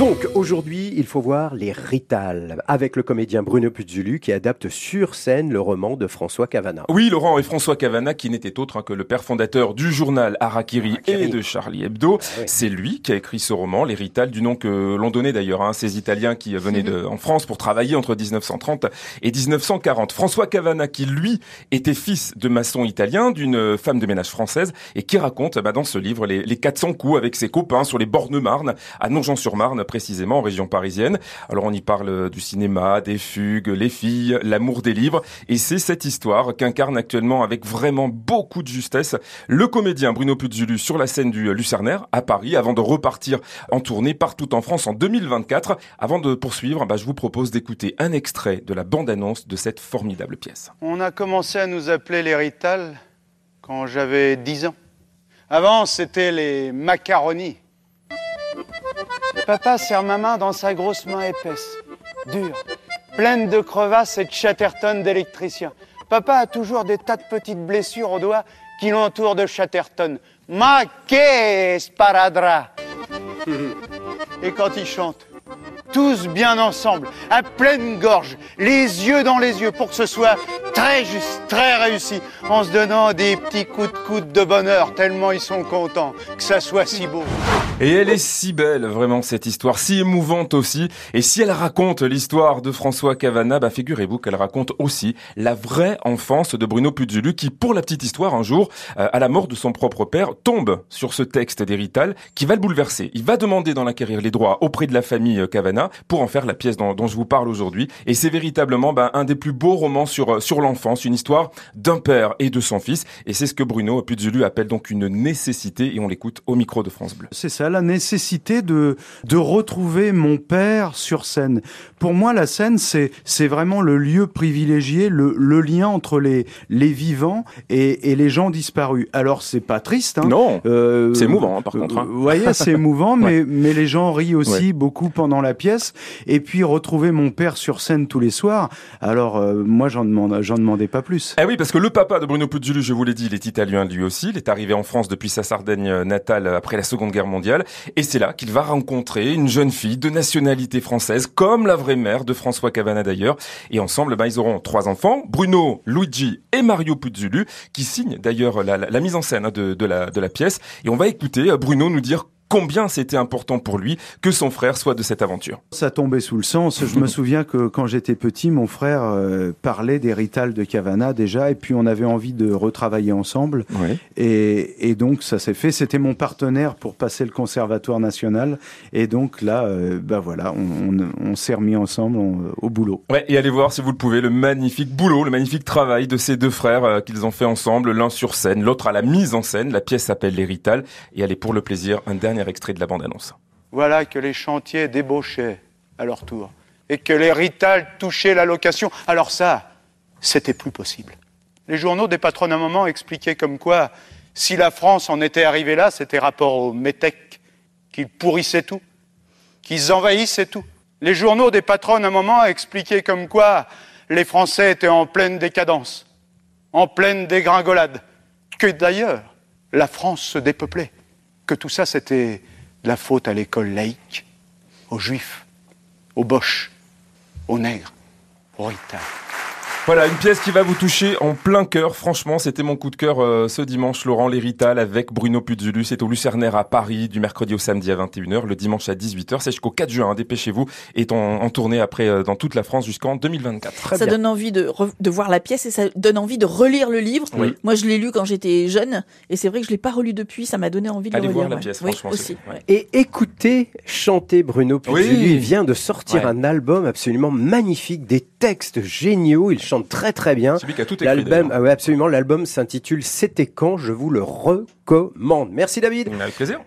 Donc aujourd'hui, il faut voir les Rital avec le comédien Bruno Puzulu qui adapte sur scène le roman de François Cavana. Oui, Laurent et François Cavana qui n'était autre hein, que le père fondateur du journal Harakiri, Harakiri. et de Charlie Hebdo. Ah oui. C'est lui qui a écrit ce roman, Les Rital, du nom que l'on donnait d'ailleurs à ces Italiens qui venaient de, en France pour travailler entre 1930 et 1940. François Cavana qui lui était fils de maçon italien d'une femme de ménage française et qui raconte bah, dans ce livre les, les 400 coups avec ses copains sur les bornes Marne à Nogent-sur-Marne précisément en région parisienne. Alors on y parle du cinéma, des fugues, les filles, l'amour des livres et c'est cette histoire qu'incarne actuellement avec vraiment beaucoup de justesse le comédien Bruno Puzulu sur la scène du Lucernaire à Paris avant de repartir en tournée partout en France en 2024. Avant de poursuivre, bah, je vous propose d'écouter un extrait de la bande-annonce de cette formidable pièce. On a commencé à nous appeler les Rital quand j'avais 10 ans. Avant, c'était les macaronis. Papa serre ma main dans sa grosse main épaisse, dure, pleine de crevasses et de chatterton d'électricien. Papa a toujours des tas de petites blessures aux doigts qui l'entourent de chatterton. Ma que sparadra Et quand il chante, tous bien ensemble, à pleine gorge, les yeux dans les yeux, pour que ce soit très juste, très réussi, en se donnant des petits coups de coude de bonheur, tellement ils sont contents que ça soit si beau. Et elle est si belle, vraiment, cette histoire, si émouvante aussi. Et si elle raconte l'histoire de François Cavana, bah, figurez-vous qu'elle raconte aussi la vraie enfance de Bruno Puzulu, qui, pour la petite histoire, un jour, euh, à la mort de son propre père, tombe sur ce texte d'Hérital qui va le bouleverser. Il va demander d'en acquérir les droits auprès de la famille euh, Cavana pour en faire la pièce dont, je vous parle aujourd'hui. Et c'est véritablement bah, un des plus beaux romans sur, euh, sur l'enfance, une histoire d'un père et de son fils. Et c'est ce que Bruno Puzulu appelle donc une nécessité, et on l'écoute au micro de France Bleu. C'est ça, la nécessité de, de retrouver mon père sur scène. Pour moi, la scène, c'est, c'est vraiment le lieu privilégié, le, le lien entre les, les vivants et, et les gens disparus. Alors, c'est pas triste, hein. Non, Euh, C'est émouvant, hein, par contre, hein. Vous voyez, c'est émouvant, mais, mais les gens rient aussi beaucoup pendant la pièce. Et puis, retrouver mon père sur scène tous les soirs. Alors, euh, moi, j'en demande, j'en demandais pas plus. Eh oui, parce que le papa de Bruno Puzulu, je vous l'ai dit, il est italien lui aussi. Il est arrivé en France depuis sa Sardaigne natale après la Seconde Guerre mondiale. Et c'est là qu'il va rencontrer une jeune fille de nationalité française, comme la vraie mère de François Cavana d'ailleurs. Et ensemble, ben, ils auront trois enfants, Bruno, Luigi et Mario Puzulu, qui signent d'ailleurs la, mise en scène hein, de, de la, de la pièce. Et on va écouter euh, Bruno nous dire combien c'était important pour lui que son frère soit de cette aventure. Ça tombait sous le sens. Je me souviens que quand j'étais petit, mon frère euh, parlait des Rital de Cavana déjà, et puis on avait envie de retravailler ensemble. Oui. Et, et donc ça s'est fait. C'était mon partenaire pour passer le conservatoire national. Et donc là, euh, bah voilà, on, on, on s'est remis ensemble on- au boulot. Ouais, et allez voir si vous le pouvez le magnifique boulot, le magnifique travail de ces deux frères euh, qu'ils ont fait ensemble, l'un sur scène, l'autre à la mise en scène. La pièce s'appelle Les Rital et allez pour le plaisir un dernier extrait de la bande-annonce. Voilà que les chantiers débauchaient à leur tour et que les Rital touchaient la location. Alors ça, c'était plus possible. Les journaux des patrons à un moment expliquaient comme quoi, si la France en était arrivée là, c'était rapport aux métèques, qu'ils pourrissaient tout, qu'ils envahissaient tout. Les journaux des patrons à un moment expliquaient comme quoi les Français étaient en pleine décadence, en pleine dégringolade, que d'ailleurs la France se dépeuplait, que tout ça c'était de la faute à l'école laïque, aux juifs, aux boches, aux nègres, aux ritas. Voilà, une pièce qui va vous toucher en plein cœur. Franchement, c'était mon coup de cœur euh, ce dimanche, Laurent Lérital avec Bruno Puzulu. C'est au Lucernaire à Paris, du mercredi au samedi à 21h, le dimanche à 18h. C'est jusqu'au 4 juin, hein, dépêchez-vous. Et en, en tournée après euh, dans toute la France jusqu'en 2024. Très ça bien. donne envie de, de voir la pièce et ça donne envie de relire le livre. Oui. Moi, je l'ai lu quand j'étais jeune et c'est vrai que je l'ai pas relu depuis. Ça m'a donné envie de Allez le relire. voir la ouais. pièce, Oui, aussi. ouais. Et écoutez chanter Bruno Puzulu. Oui. Il vient de sortir Ouais. un album absolument magnifique, des textes géniaux. Il chante très très bien. C'est lui qui a tout écrit. L'album, ah ouais, absolument. L'album s'intitule C'était quand? Je vous le recommande. Merci David. Avec plaisir.